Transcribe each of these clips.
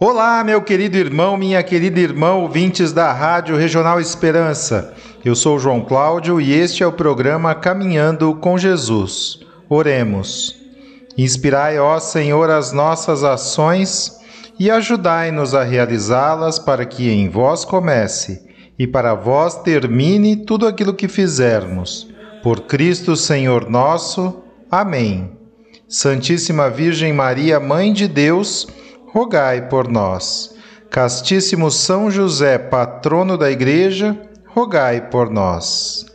Olá, meu querido irmão, minha querida irmã, ouvintes da Rádio Regional Esperança. Eu sou João Cláudio e este é o programa Caminhando com Jesus. Oremos. Inspirai, ó Senhor, as nossas ações e ajudai-nos a realizá-las para que em vós comece e para vós termine tudo aquilo que fizermos. Por Cristo Senhor nosso. Amém. Santíssima Virgem Maria, Mãe de Deus, rogai por nós. Castíssimo São José, patrono da Igreja, rogai por nós.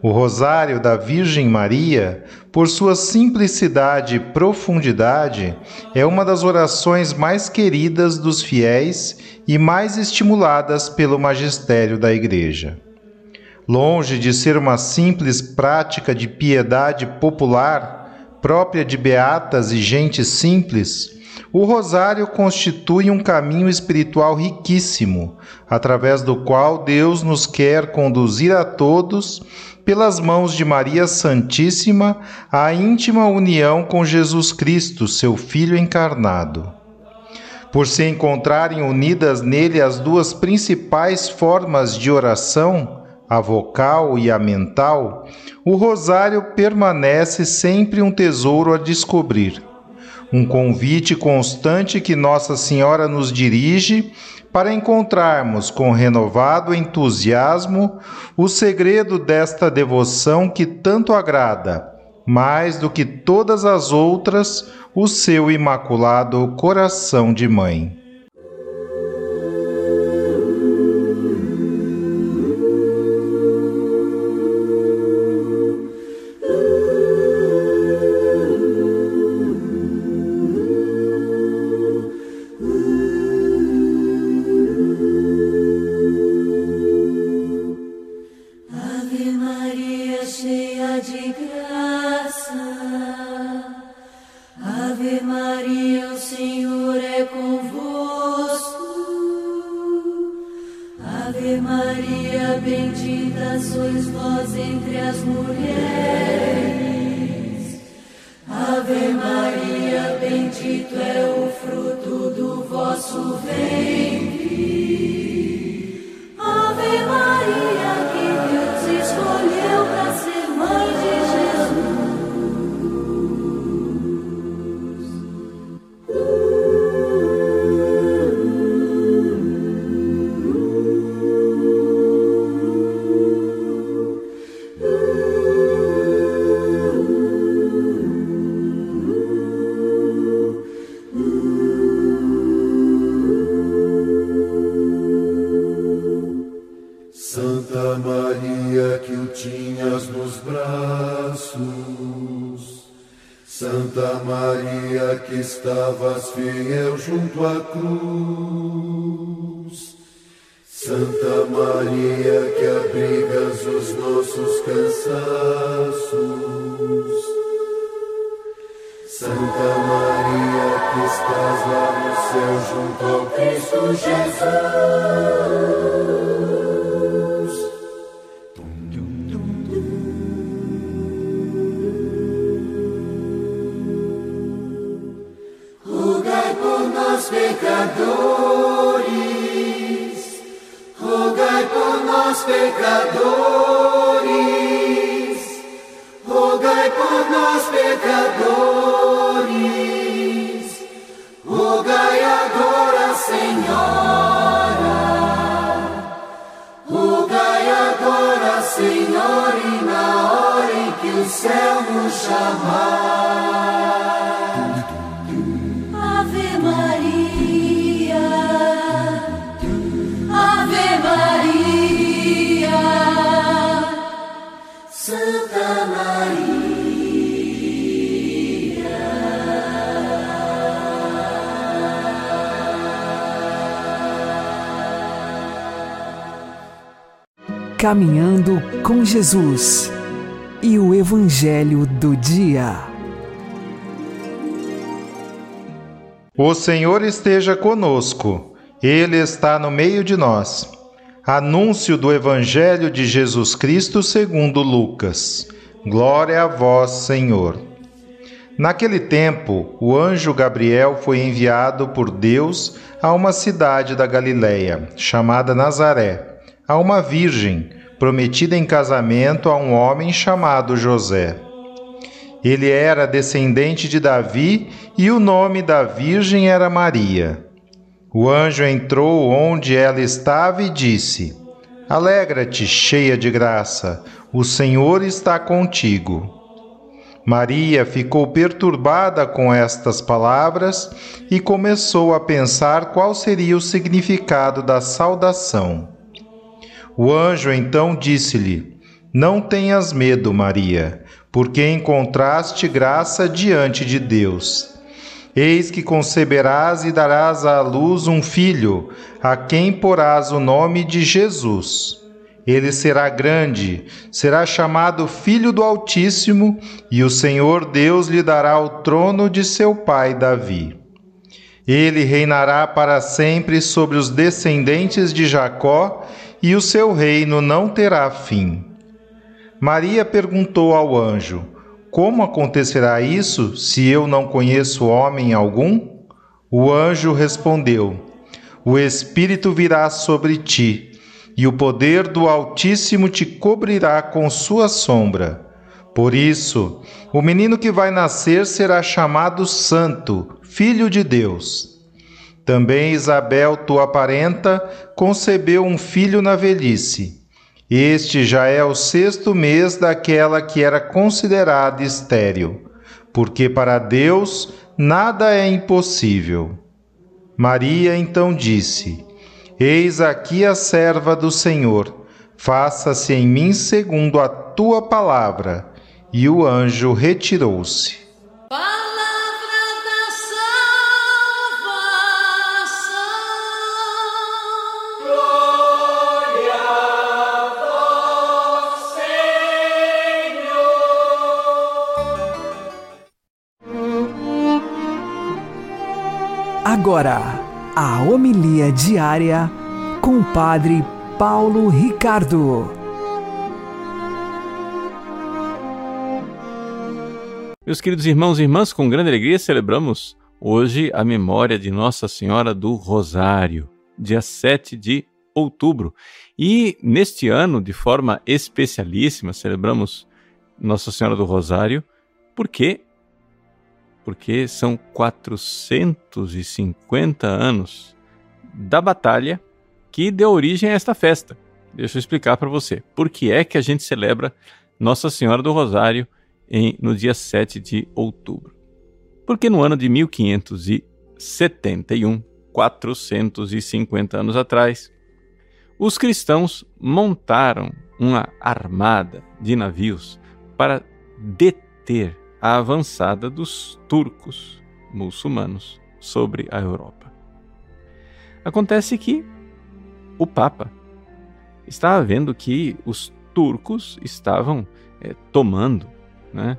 O Rosário da Virgem Maria, por sua simplicidade e profundidade, é uma das orações mais queridas dos fiéis e mais estimuladas pelo magistério da Igreja. Longe de ser uma simples prática de piedade popular, própria de beatas e gente simples, o rosário constitui um caminho espiritual riquíssimo, através do qual Deus nos quer conduzir a todos, pelas mãos de Maria Santíssima, à íntima união com Jesus Cristo, seu Filho encarnado. Por se encontrarem unidas nele as duas principais formas de oração, a vocal e a mental, o rosário permanece sempre um tesouro a descobrir um convite constante que Nossa Senhora nos dirige para encontrarmos com renovado entusiasmo o segredo desta devoção que tanto agrada, mais do que todas as outras, o seu imaculado coração de mãe. Estavas fiel junto à cruz. Santa Maria que abrigas os nossos cansaços. Santa Maria que estás lá no céu junto ao Cristo Jesus. Pecadores, rogai por nós pecadores, rogai por nós pecadores, rogai agora, Senhora, rogai agora, Senhor, e na hora em que o céu nos chamar. Caminhando com Jesus e o Evangelho do Dia. O Senhor esteja conosco, Ele está no meio de nós. Anúncio do Evangelho de Jesus Cristo segundo Lucas. Glória a vós, Senhor. Naquele tempo, o anjo Gabriel foi enviado por Deus a uma cidade da Galiléia, chamada Nazaré, a uma virgem, prometida em casamento a um homem chamado José. Ele era descendente de Davi e o nome da virgem era Maria. O anjo entrou onde ela estava e disse: Alegra-te, cheia de graça, o Senhor está contigo. Maria ficou perturbada com estas palavras e começou a pensar qual seria o significado da saudação. O anjo então disse-lhe: Não tenhas medo, Maria, porque encontraste graça diante de Deus. Eis que conceberás e darás à luz um filho, a quem porás o nome de Jesus. Ele será grande, será chamado Filho do Altíssimo, e o Senhor Deus lhe dará o trono de seu pai Davi. Ele reinará para sempre sobre os descendentes de Jacó, e o seu reino não terá fim. Maria perguntou ao anjo: Como acontecerá isso se eu não conheço homem algum? O anjo respondeu: O Espírito virá sobre ti e o poder do Altíssimo te cobrirá com sua sombra. Por isso, o menino que vai nascer será chamado Santo, Filho de Deus. Também Isabel, tua parenta, concebeu um filho na velhice. Este já é o sexto mês daquela que era considerada estéril, porque para Deus nada é impossível. Maria então disse: Eis aqui a serva do Senhor, faça-se em mim segundo a tua palavra. E o anjo retirou-se. Agora a homilia diária com o Padre Paulo Ricardo. Meus queridos irmãos e irmãs, com grande alegria celebramos hoje a memória de Nossa Senhora do Rosário, dia 7 de outubro. E neste ano, de forma especialíssima, celebramos Nossa Senhora do Rosário, porque porque são 450 anos da batalha que deu origem a esta festa. Deixa eu explicar para você. Por que é que a gente celebra Nossa Senhora do Rosário em, no dia 7 de outubro? Porque no ano de 1571, 450 anos atrás, os cristãos montaram uma armada de navios para deter a avançada dos turcos muçulmanos sobre a Europa. Acontece que o Papa estava vendo que os turcos estavam é, tomando né,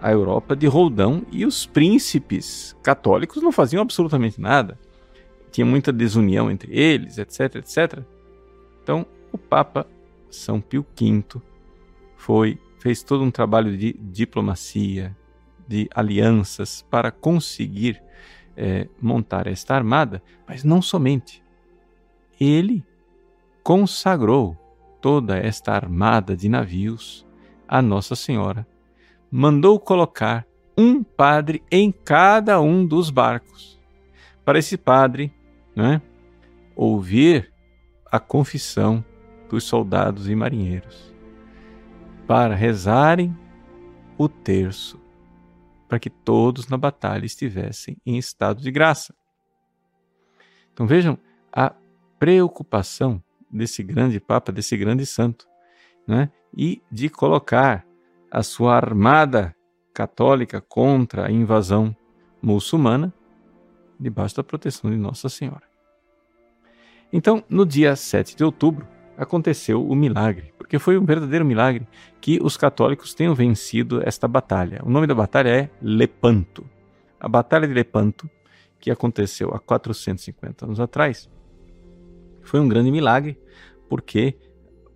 a Europa de roldão e os príncipes católicos não faziam absolutamente nada. Tinha muita desunião entre eles, etc, etc. Então, o Papa São Pio V foi fez todo um trabalho de diplomacia, de alianças para conseguir é, montar esta armada, mas não somente. Ele consagrou toda esta armada de navios a Nossa Senhora. Mandou colocar um padre em cada um dos barcos, para esse padre né, ouvir a confissão dos soldados e marinheiros para rezarem o terço, para que todos na batalha estivessem em estado de graça. Então vejam a preocupação desse grande Papa, desse grande santo, né? e de colocar a sua armada católica contra a invasão muçulmana debaixo da proteção de Nossa Senhora. Então, no dia 7 de outubro, aconteceu o milagre, porque foi um verdadeiro milagre que os católicos tenham vencido esta batalha. O nome da batalha é Lepanto. A Batalha de Lepanto, que aconteceu há 450 anos atrás, foi um grande milagre, porque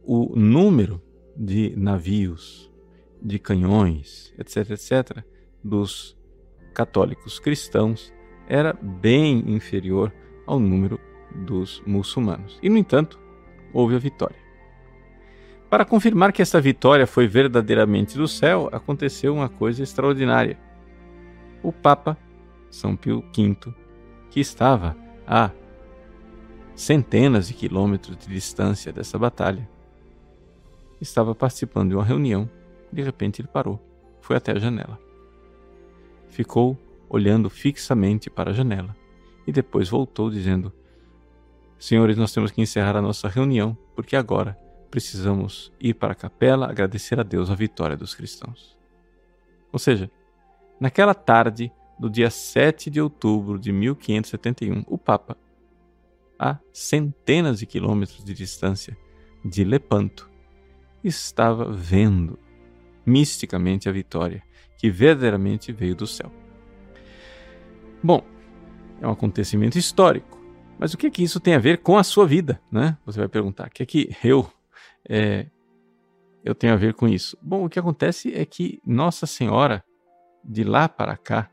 o número de navios, de canhões, etc., etc., dos católicos cristãos era bem inferior ao número dos muçulmanos. E, no entanto, houve a vitória. Para confirmar que essa vitória foi verdadeiramente do céu, aconteceu uma coisa extraordinária. O Papa São Pio V, que estava a centenas de quilômetros de distância dessa batalha, estava participando de uma reunião. De repente ele parou, foi até a janela. Ficou olhando fixamente para a janela e depois voltou dizendo: Senhores, nós temos que encerrar a nossa reunião, porque agora precisamos ir para a capela agradecer a Deus a vitória dos cristãos. Ou seja, naquela tarde do dia 7 de outubro de 1571, o Papa, a centenas de quilômetros de distância de Lepanto, estava vendo misticamente a vitória que verdadeiramente veio do céu. Bom, é um acontecimento histórico, mas o que é que isso tem a ver com a sua vida, né? Você vai perguntar, o que é que eu é, eu tenho a ver com isso? Bom, o que acontece é que Nossa Senhora de lá para cá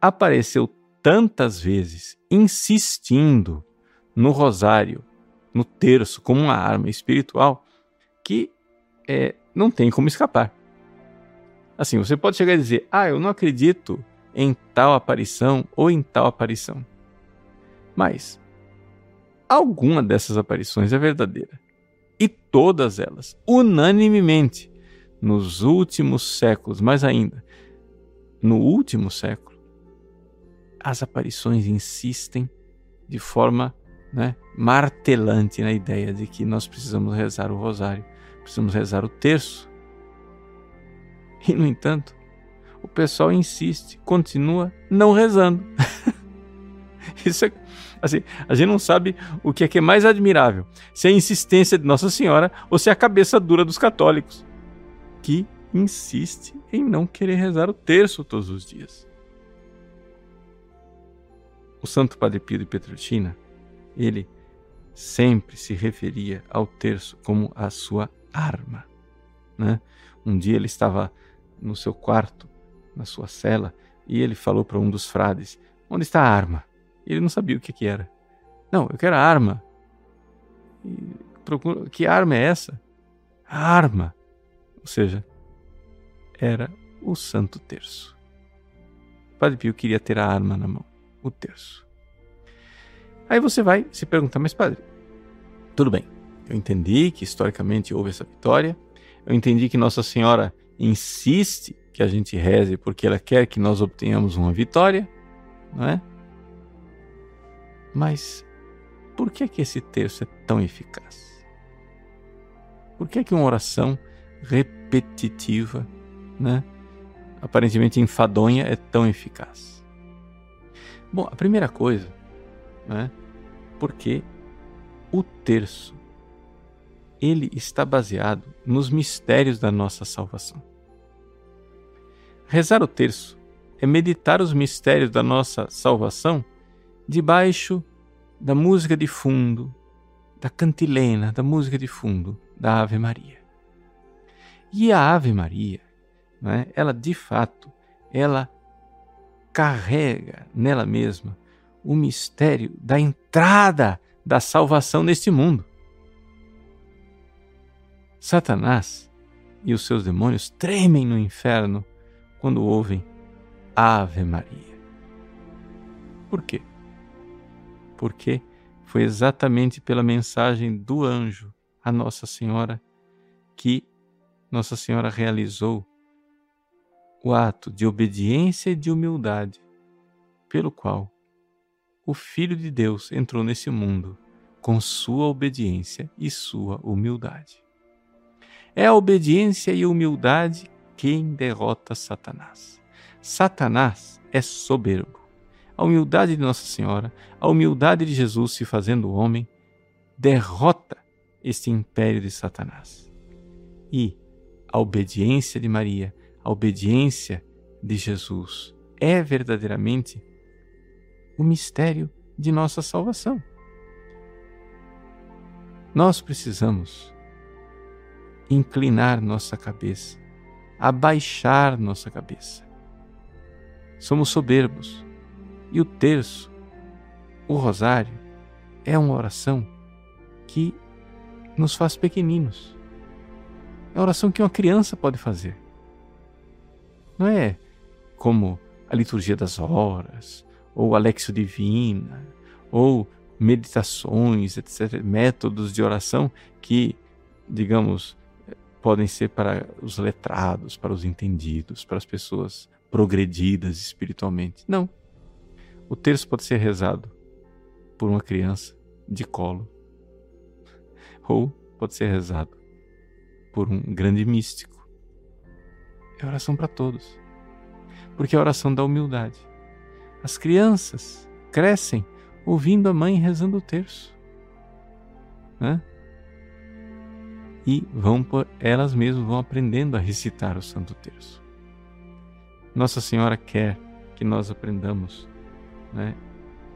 apareceu tantas vezes insistindo no rosário, no terço, como uma arma espiritual, que é, não tem como escapar. Assim, você pode chegar e dizer: Ah, eu não acredito em tal aparição ou em tal aparição. Mas alguma dessas aparições é verdadeira. E todas elas, unanimemente, nos últimos séculos, mais ainda, no último século, as aparições insistem de forma né, martelante na ideia de que nós precisamos rezar o rosário, precisamos rezar o terço. E, no entanto, o pessoal insiste, continua não rezando. Isso é, assim, a gente não sabe o que é que é mais admirável, se é a insistência de Nossa Senhora ou se é a cabeça dura dos católicos, que insiste em não querer rezar o terço todos os dias. O Santo Padre Pio de Petrolina ele sempre se referia ao terço como a sua arma. Né? Um dia ele estava no seu quarto, na sua cela, e ele falou para um dos frades: Onde está a arma? Ele não sabia o que, que era. Não, eu quero a arma. Procuro... Que arma é essa? A arma. Ou seja, era o Santo Terço. O Padre Pio queria ter a arma na mão, o terço. Aí você vai se perguntar, mas padre, tudo bem, eu entendi que historicamente houve essa vitória, eu entendi que Nossa Senhora insiste que a gente reze porque ela quer que nós obtenhamos uma vitória, não é? Mas por que que esse terço é tão eficaz? Por que que uma oração repetitiva, né, aparentemente enfadonha, é tão eficaz? Bom, a primeira coisa né? porque o terço ele está baseado nos mistérios da nossa salvação. Rezar o terço é meditar os mistérios da nossa salvação debaixo da música de fundo, da cantilena, da música de fundo da Ave Maria. E a Ave Maria, né, ela de fato, ela carrega nela mesma o mistério da entrada da salvação neste mundo. Satanás e os seus demônios tremem no inferno quando ouvem Ave Maria. Por quê? Porque foi exatamente pela mensagem do anjo a Nossa Senhora que Nossa Senhora realizou o ato de obediência e de humildade pelo qual o Filho de Deus entrou nesse mundo com sua obediência e sua humildade. É a obediência e a humildade quem derrota Satanás. Satanás é soberbo. A humildade de Nossa Senhora, a humildade de Jesus se fazendo homem, derrota este império de Satanás. E a obediência de Maria, a obediência de Jesus é verdadeiramente o mistério de nossa salvação. Nós precisamos inclinar nossa cabeça, abaixar nossa cabeça. Somos soberbos e o terço, o rosário, é uma oração que nos faz pequeninos. É a oração que uma criança pode fazer. Não é como a liturgia das horas, ou a Lexio Divina, ou meditações, etc., métodos de oração que, digamos, podem ser para os letrados, para os entendidos, para as pessoas progredidas espiritualmente. Não. O terço pode ser rezado por uma criança de colo, ou pode ser rezado por um grande místico. É oração para todos, porque é a oração da humildade. As crianças crescem ouvindo a mãe rezando o terço. Né? E vão por elas mesmas vão aprendendo a recitar o Santo Terço. Nossa Senhora quer que nós aprendamos né,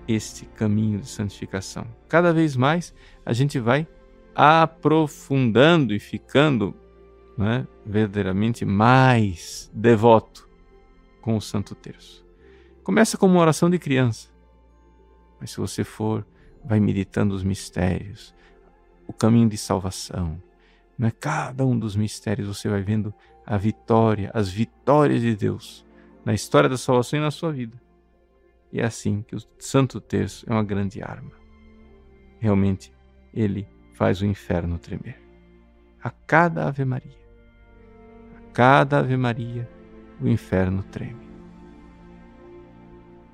este caminho de santificação. Cada vez mais a gente vai aprofundando e ficando né, verdadeiramente mais devoto com o Santo Terço. Começa como uma oração de criança, mas se você for, vai meditando os mistérios, o caminho de salvação. Né? Cada um dos mistérios você vai vendo a vitória, as vitórias de Deus na história da salvação e na sua vida. E é assim que o Santo Terço é uma grande arma. Realmente, ele faz o inferno tremer. A cada Ave Maria, a cada Ave Maria, o inferno treme.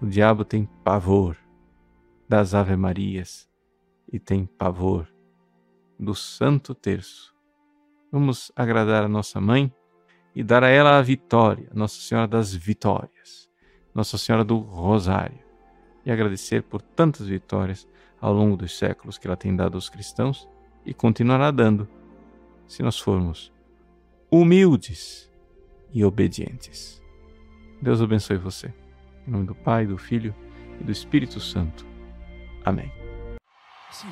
O diabo tem pavor das Ave Marias e tem pavor do Santo Terço. Vamos agradar a nossa mãe e dar a ela a vitória, Nossa Senhora das Vitórias, Nossa Senhora do Rosário, e agradecer por tantas vitórias ao longo dos séculos que ela tem dado aos cristãos e continuará dando, se nós formos humildes e obedientes. Deus abençoe você. Em nome do Pai, do Filho e do Espírito Santo. Amém. Sim.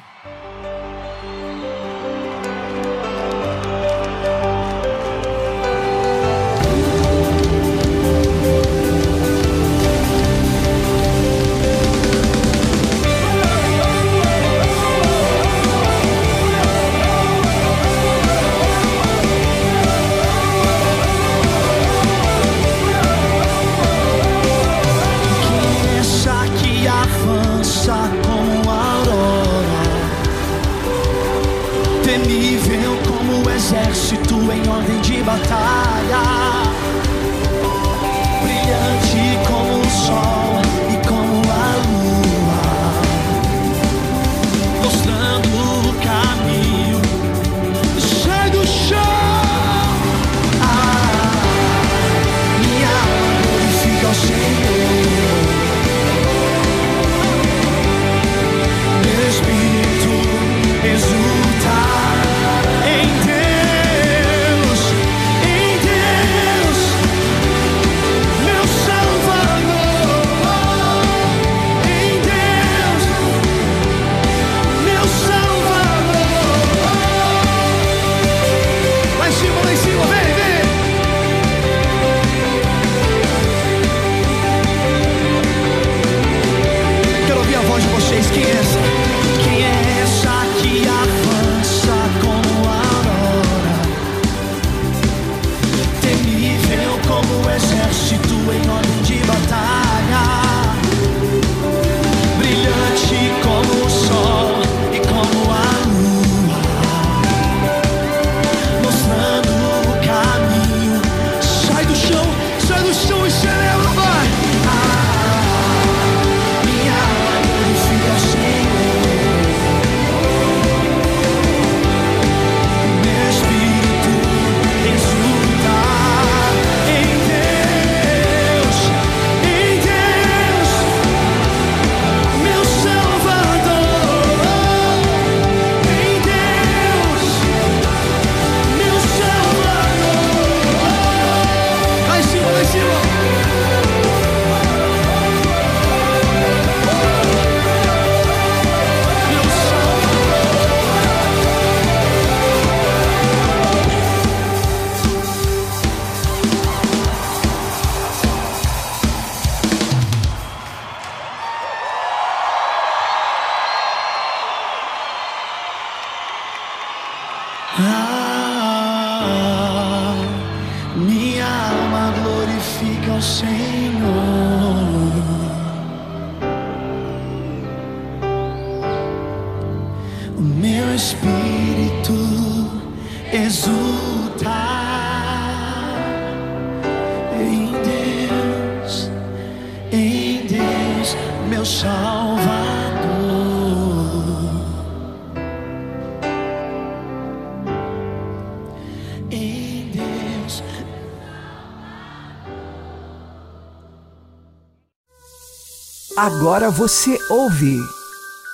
Agora você ouve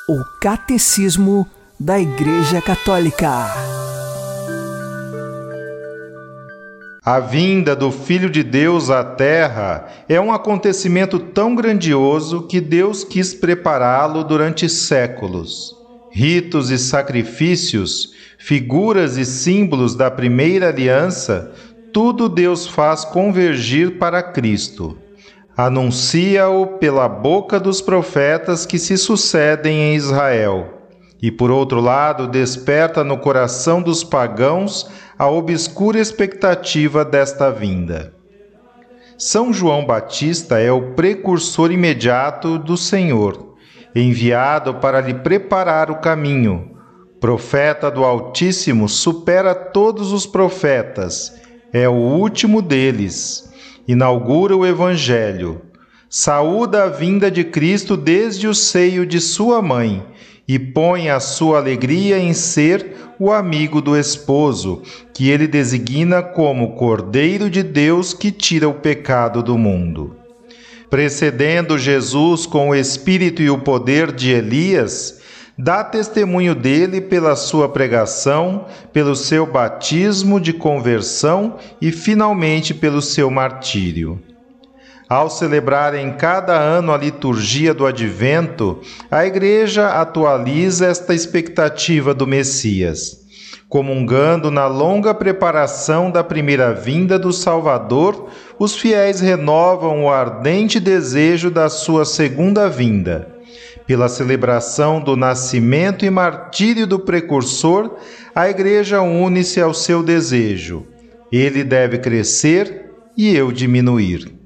o Catecismo da Igreja Católica. A vinda do Filho de Deus à Terra é um acontecimento tão grandioso que Deus quis prepará-lo durante séculos. Ritos e sacrifícios, figuras e símbolos da primeira aliança, tudo Deus faz convergir para Cristo anuncia-o pela boca dos profetas que se sucedem em Israel. E por outro lado, desperta no coração dos pagãos a obscura expectativa desta vinda. São João Batista é o precursor imediato do Senhor, enviado para lhe preparar o caminho. Profeta do Altíssimo supera todos os profetas, é o último deles inaugura o Evangelho, saúda a vinda de Cristo desde o seio de sua mãe e põe a sua alegria em ser o amigo do esposo, que ele designa como Cordeiro de Deus que tira o pecado do mundo. Precedendo Jesus com o espírito e o poder de Elias, dá testemunho dele pela sua pregação, pelo seu batismo de conversão e finalmente pelo seu martírio. Ao celebrar em cada ano a liturgia do Advento, a Igreja atualiza esta expectativa do Messias, comungando na longa preparação da primeira vinda do Salvador, os fiéis renovam o ardente desejo da sua segunda vinda pela celebração do nascimento e martírio do precursor, a Igreja une-se ao seu desejo. Ele deve crescer e eu diminuir.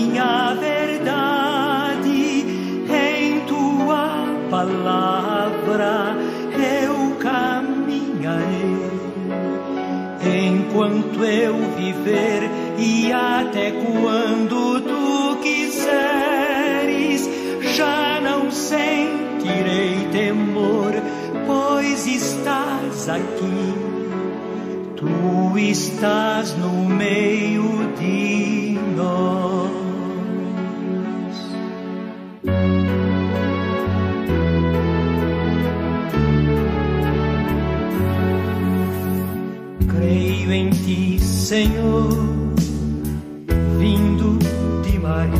Minha verdade, em tua palavra eu caminharei. Enquanto eu viver e até quando tu quiseres, já não sentirei temor pois estás aqui, tu estás no meio de Senhor, vindo de Maria,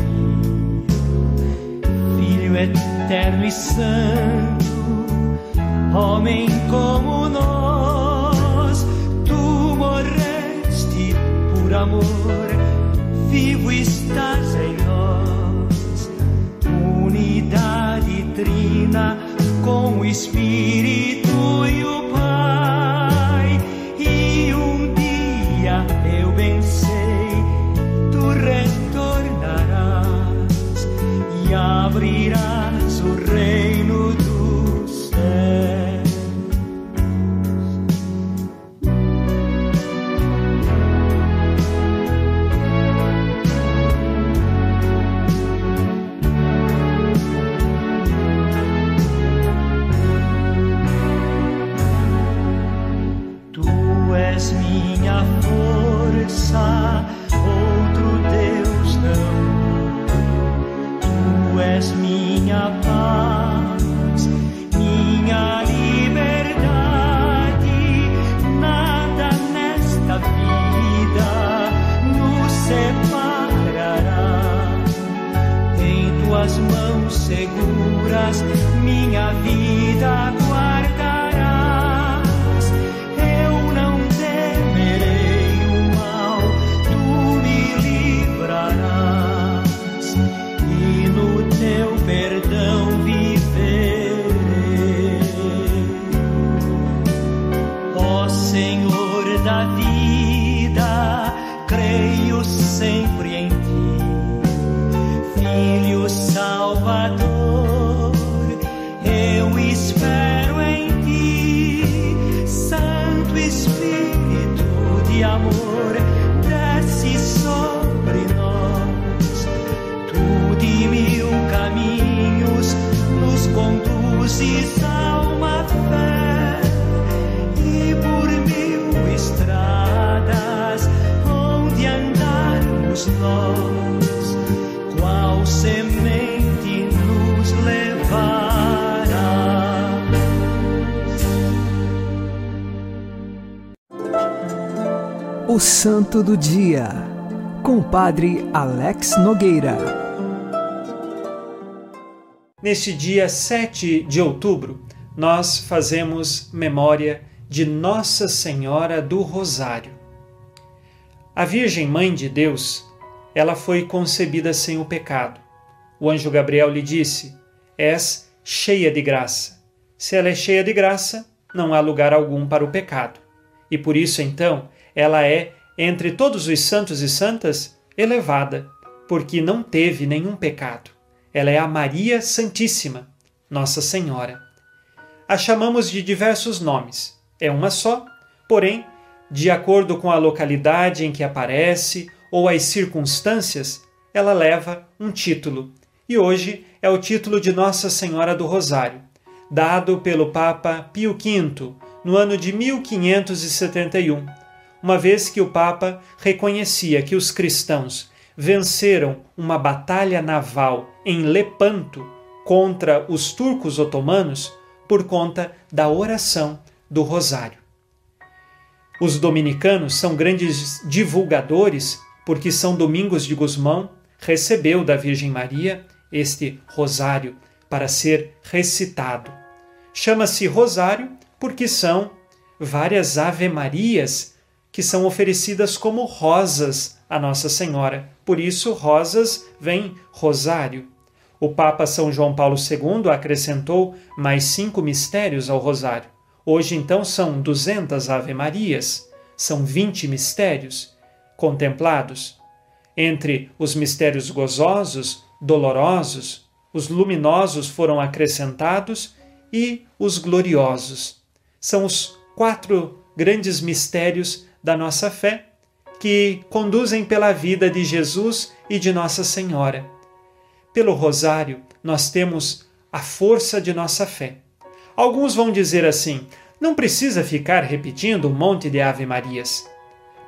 Filho eterno e santo homem como nós. Tu morreste por amor, vivo estás em nós. Unidade trina com o Espírito Santo do Dia, com o Padre Alex Nogueira. Neste dia 7 de outubro, nós fazemos memória de Nossa Senhora do Rosário. A Virgem Mãe de Deus, ela foi concebida sem o pecado. O anjo Gabriel lhe disse: És cheia de graça. Se ela é cheia de graça, não há lugar algum para o pecado. E por isso, então, ela é, entre todos os santos e santas, elevada, porque não teve nenhum pecado. Ela é a Maria Santíssima, Nossa Senhora. A chamamos de diversos nomes. É uma só, porém, de acordo com a localidade em que aparece ou as circunstâncias, ela leva um título. E hoje é o título de Nossa Senhora do Rosário, dado pelo Papa Pio V no ano de 1571, uma vez que o Papa reconhecia que os cristãos venceram uma batalha naval em Lepanto contra os turcos otomanos por conta da oração do Rosário. Os dominicanos são grandes divulgadores porque São Domingos de Gusmão recebeu da Virgem Maria este rosário para ser recitado. Chama-se rosário porque são várias ave-marias que são oferecidas como rosas a Nossa Senhora. Por isso, rosas vem rosário. O Papa São João Paulo II acrescentou mais cinco mistérios ao rosário. Hoje, então, são 200 ave-marias, são 20 mistérios contemplados. Entre os mistérios gozosos, dolorosos, os luminosos foram acrescentados e os gloriosos. São os quatro grandes mistérios da nossa fé que conduzem pela vida de Jesus e de Nossa Senhora. Pelo rosário, nós temos a força de nossa fé. Alguns vão dizer assim: não precisa ficar repetindo um monte de Ave-Marias.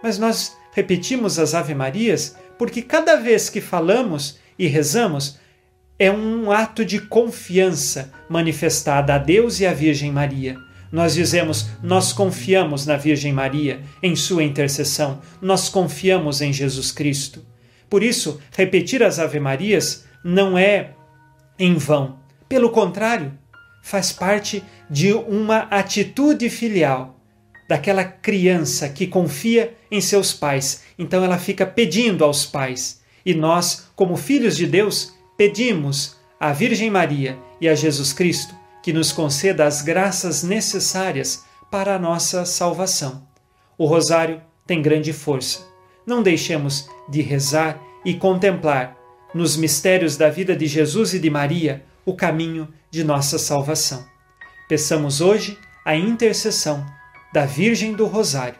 Mas nós repetimos as Ave-Marias porque cada vez que falamos e rezamos é um ato de confiança manifestada a Deus e à Virgem Maria. Nós dizemos, nós confiamos na Virgem Maria, em sua intercessão, nós confiamos em Jesus Cristo. Por isso, repetir as Ave-Marias não é em vão. Pelo contrário, faz parte de uma atitude filial daquela criança que confia em seus pais. Então ela fica pedindo aos pais. E nós, como filhos de Deus, pedimos à Virgem Maria e a Jesus Cristo que nos conceda as graças necessárias para a nossa salvação. O rosário tem grande força. Não deixemos de rezar e contemplar nos mistérios da vida de Jesus e de Maria o caminho de nossa salvação. Peçamos hoje a intercessão da Virgem do Rosário.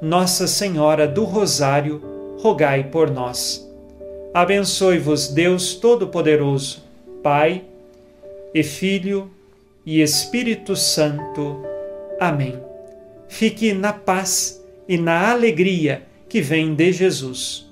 Nossa Senhora do Rosário, rogai por nós. Abençoe-vos Deus Todo-Poderoso, Pai e Filho e Espírito Santo. Amém. Fique na paz e na alegria que vem de Jesus.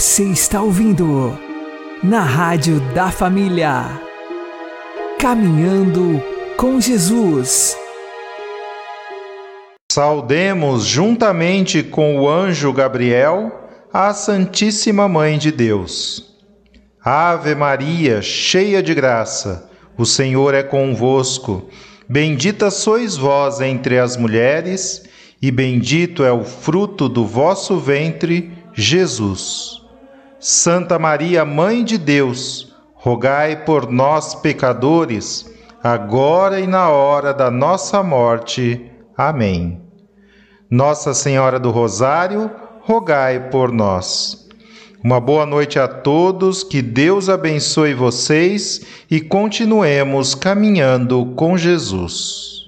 Você está ouvindo na Rádio da Família. Caminhando com Jesus. Saudemos juntamente com o anjo Gabriel a Santíssima Mãe de Deus. Ave Maria, cheia de graça, o Senhor é convosco. Bendita sois vós entre as mulheres, e bendito é o fruto do vosso ventre, Jesus. Santa Maria, Mãe de Deus, rogai por nós, pecadores, agora e na hora da nossa morte. Amém. Nossa Senhora do Rosário, rogai por nós. Uma boa noite a todos, que Deus abençoe vocês e continuemos caminhando com Jesus.